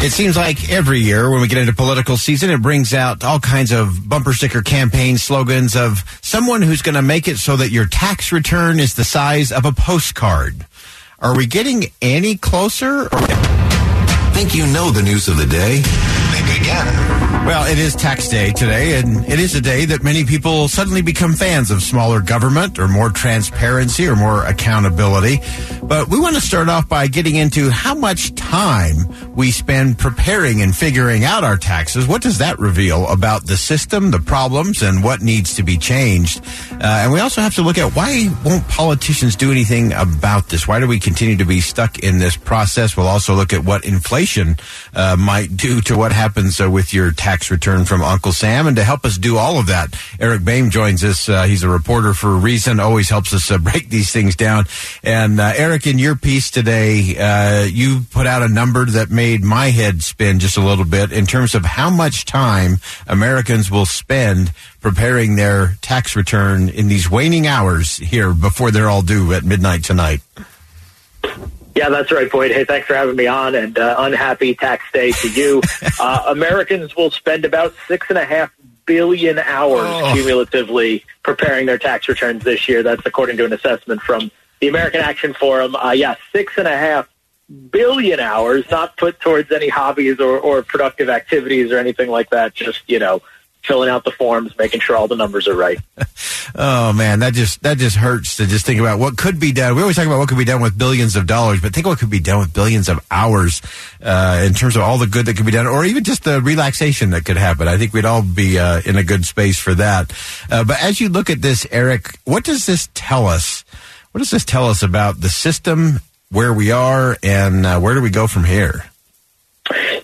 It seems like every year when we get into political season, it brings out all kinds of bumper sticker campaign slogans of someone who's going to make it so that your tax return is the size of a postcard. Are we getting any closer? Think you know the news of the day? Think again. Well, it is tax day today, and it is a day that many people suddenly become fans of smaller government or more transparency or more accountability. But we want to start off by getting into how much time we spend preparing and figuring out our taxes. What does that reveal about the system, the problems, and what needs to be changed? Uh, and we also have to look at why won't politicians do anything about this? Why do we continue to be stuck in this process? We'll also look at what inflation uh, might do to what happens uh, with your tax return from Uncle Sam. And to help us do all of that, Eric Boehm joins us. Uh, he's a reporter for Reason, always helps us uh, break these things down. And uh, Eric, in your piece today, uh, you put out a number that made my head spin just a little bit in terms of how much time Americans will spend preparing their tax return in these waning hours here before they're all due at midnight tonight. Yeah, that's right, Boyd. Hey, thanks for having me on, and uh, unhappy tax day to you. uh, Americans will spend about six and a half billion hours Oh. cumulatively preparing their tax returns this year. That's according to an assessment from the American Action Forum. Uh, yeah, six and a half billion hours, not put towards any hobbies or, or productive activities or anything like that. Just you know, filling out the forms, making sure all the numbers are right. Oh man, that just that just hurts to just think about what could be done. We always talk about what could be done with billions of dollars, but think what could be done with billions of hours uh, in terms of all the good that could be done, or even just the relaxation that could happen. I think we'd all be uh, in a good space for that. Uh, but as you look at this, Eric, what does this tell us? What does this tell us about the system, where we are, and uh, where do we go from here?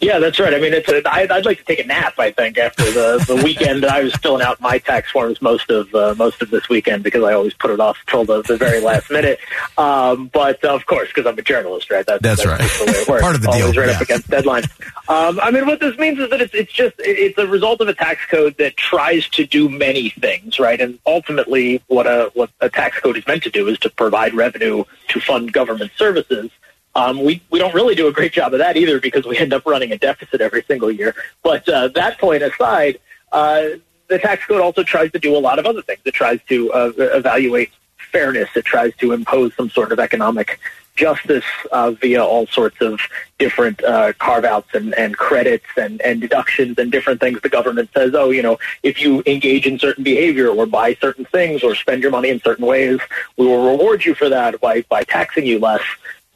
Yeah, that's right. I mean, it's a, I'd, I'd like to take a nap. I think after the the weekend, I was filling out my tax forms most of uh, most of this weekend because I always put it off till the, the very last minute. Um, but uh, of course, because I'm a journalist, right? That's, That's right. just the way it works. Part of the Always deal, right yeah. up against deadlines. Um, I mean, what this means is that it's it's just it's a result of a tax code that tries to do many things, right? And ultimately, what a what a tax code is meant to do is to provide revenue to fund government services. Um, we, we don't really do a great job of that either because we end up running a deficit every single year. But uh, that point aside, uh, the tax code also tries to do a lot of other things. It tries to uh, evaluate fairness. It tries to impose some sort of economic justice uh, via all sorts of different uh, carve outs and, and credits and, and deductions and different things. The government says, oh, you know, if you engage in certain behavior or buy certain things or spend your money in certain ways, we will reward you for that by, by taxing you less.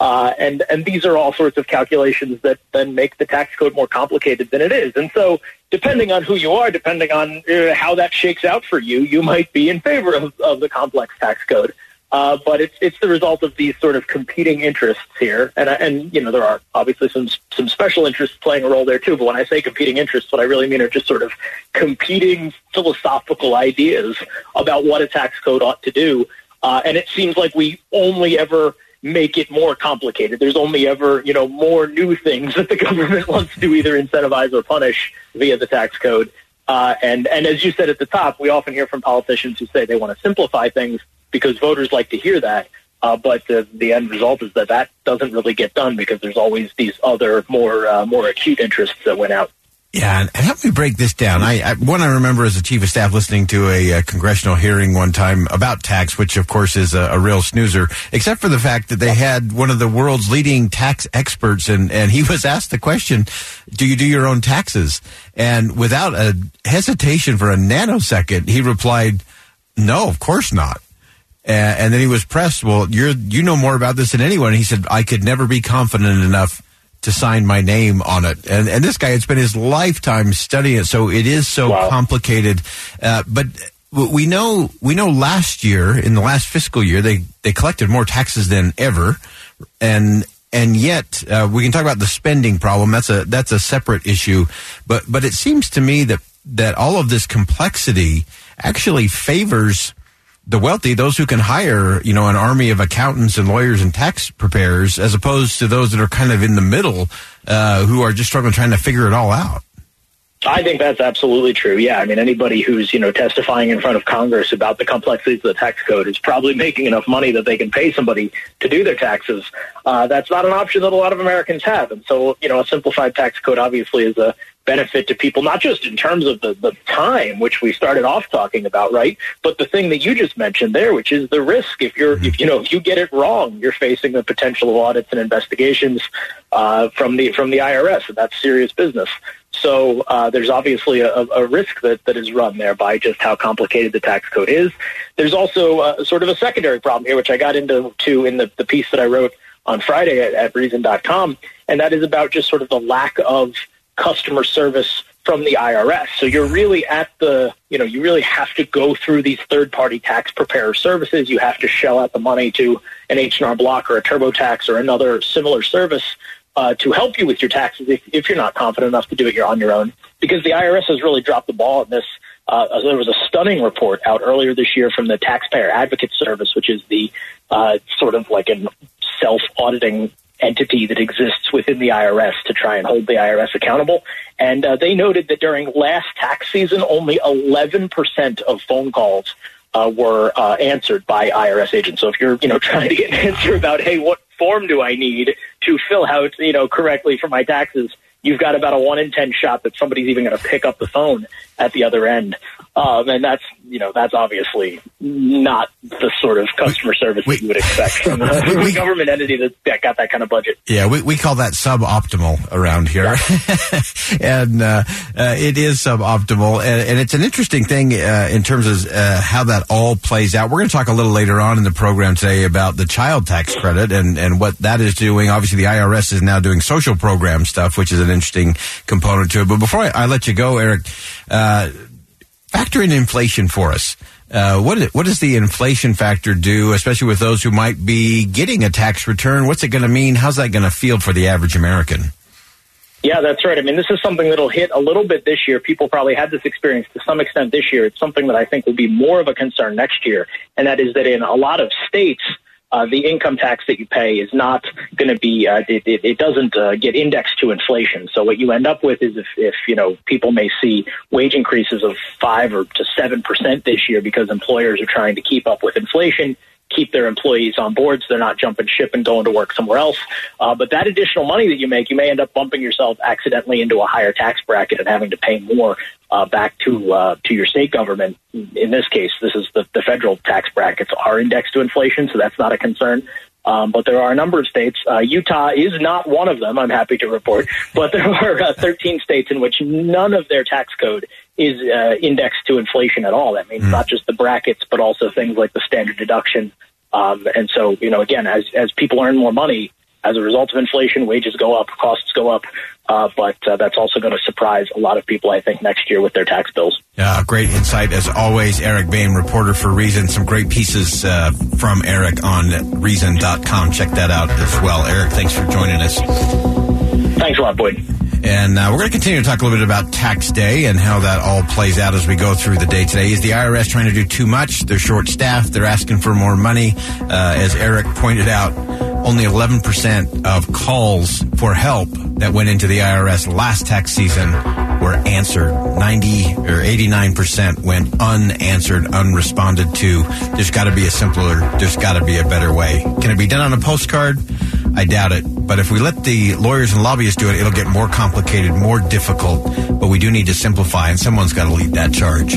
Uh, and and these are all sorts of calculations that then make the tax code more complicated than it is. And so, depending on who you are, depending on uh, how that shakes out for you, you might be in favor of, of the complex tax code. Uh, but it's it's the result of these sort of competing interests here, and and you know there are obviously some some special interests playing a role there too. But when I say competing interests, what I really mean are just sort of competing philosophical ideas about what a tax code ought to do. Uh, and it seems like we only ever make it more complicated. There's only ever, you know, more new things that the government wants to either incentivize or punish via the tax code. Uh, and, and as you said at the top, we often hear from politicians who say they want to simplify things because voters like to hear that. Uh, but the, the end result is that that doesn't really get done because there's always these other more uh, more acute interests that went out. Yeah, and, and help me break this down. I, I one I remember as a chief of staff listening to a, a congressional hearing one time about tax, which of course is a, a, real snoozer, except for the fact that they had one of the world's leading tax experts, and and he was asked the question, "Do you do your own taxes?" And without a hesitation for a nanosecond, he replied, "No, of course not." And, and then he was pressed. Well, you're you know more about this than anyone. He said, "I could never be confident enough." To sign my name on it. And and this guy, it's been his lifetime studying it, so it is so wow. complicated. Uh, but we know we know last year in the last fiscal year they they collected more taxes than ever, and and yet uh, we can talk about the spending problem. That's a that's a separate issue. But but it seems to me that that all of this complexity actually favors the wealthy, those who can hire, you know, an army of accountants and lawyers and tax preparers, as opposed to those that are kind of in the middle, uh, who are just struggling trying to figure it all out. I think that's absolutely true. Yeah, I mean, anybody who's you know testifying in front of Congress about the complexities of the tax code is probably making enough money that they can pay somebody to do their taxes. Uh, that's not an option that a lot of Americans have, and so you know, a simplified tax code obviously is a benefit to people, not just in terms of the, the time, which we started off talking about, right? But the thing that you just mentioned there, which is the risk. If you're, if you know, if you get it wrong, you're facing the potential of audits and investigations uh, from the from the IRS, and that's serious business. So uh, there's obviously a, a, risk that, that is run there by just how complicated the tax code is. There's also uh, sort of a secondary problem here, which I got into to in the, the piece that I wrote on Friday at, at Reason.com, and that is about just sort of the lack of customer service from the IRS. So you're really at the, you know, you really have to go through these third-party tax preparer services. You have to shell out the money to an H&R Block or a TurboTax or another similar service uh, to help you with your taxes if, if you're not confident enough to do it you're on your own. Because the IRS has really dropped the ball in this. Uh, there was a stunning report out earlier this year from the Taxpayer Advocate Service, which is the uh, sort of like a self-auditing entity that exists within the IRS to try and hold the IRS accountable. And uh, they noted that during last tax season, only 11% of phone calls uh, were uh, answered by IRS agents. So if you're, you know, trying to get an answer about, hey, what form do I need to fill out, you know, correctly for my taxes, you've got about a one in ten shot that somebody's even going to pick up the phone at the other end. Um, and that's you know that's obviously not the sort of customer service we, that you would expect from a, government entity that got that kind of budget. Yeah, we, we call that suboptimal around here, yeah. and uh, uh, it is suboptimal, and, and, it's an interesting thing uh, in terms of uh, how that all plays out. We're going to talk a little later on in the program today about the child tax credit and and what that is doing. Obviously, the IRS is now doing social program stuff, which is an interesting component to it. But before I, I let you go, Eric uh, factor in inflation for us. Uh, what, what does the inflation factor do, especially with those who might be getting a tax return? What's it going to mean? How's that going to feel for the average American? Yeah, that's right. I mean, this is something that'll hit a little bit this year. People probably had this experience to some extent this year. It's something that I think will be more of a concern next year, and that is that in a lot of states, uh, the income tax that you pay is not going to be uh, it, it, it, doesn't uh, get indexed to inflation. So what you end up with is if, if you know people may see wage increases of five or to seven percent this year because employers are trying to keep up with inflation, keep their employees on board so they're not jumping ship and going to work somewhere else. Uh, but that additional money that you make, you may end up bumping yourself accidentally into a higher tax bracket and having to pay more uh, back to uh, to your state government. In this case, this is the, the federal tax brackets are indexed to inflation, so that's not a concern. Um, but there are a number of states. Uh, Utah is not one of them. I'm happy to report, but there are uh, 13 states in which none of their tax code is uh, indexed to inflation at all. That means mm. not just the brackets, but also things like the standard deduction. Um, and so, you know, again, as as people earn more money, as a result of inflation, wages go up, costs go up, uh, but uh, that's also going to surprise a lot of people, I think, next year with their tax bills. Yeah, great insight as always, Eric Boehm, reporter for Reason. Some great pieces uh, from Eric on Reason.com. Check that out as well. Eric, thanks for joining us. Thanks a lot, Boyd. And uh, we're going to continue to talk a little bit about tax day and how that all plays out as we go through the day today. Is the IRS trying to do too much? They're short staffed. They're asking for more money. Uh, as Eric pointed out, only 11% of calls for help that went into the IRS last tax season were answered. 90 or 89% went unanswered, unresponded to. There's got to be a simpler, there's got to be a better way. Can it be done on a postcard? I doubt it. But if we let the lawyers and lobbyists do it, it'll get more complicated, more difficult. But we do need to simplify, and someone's got to lead that charge.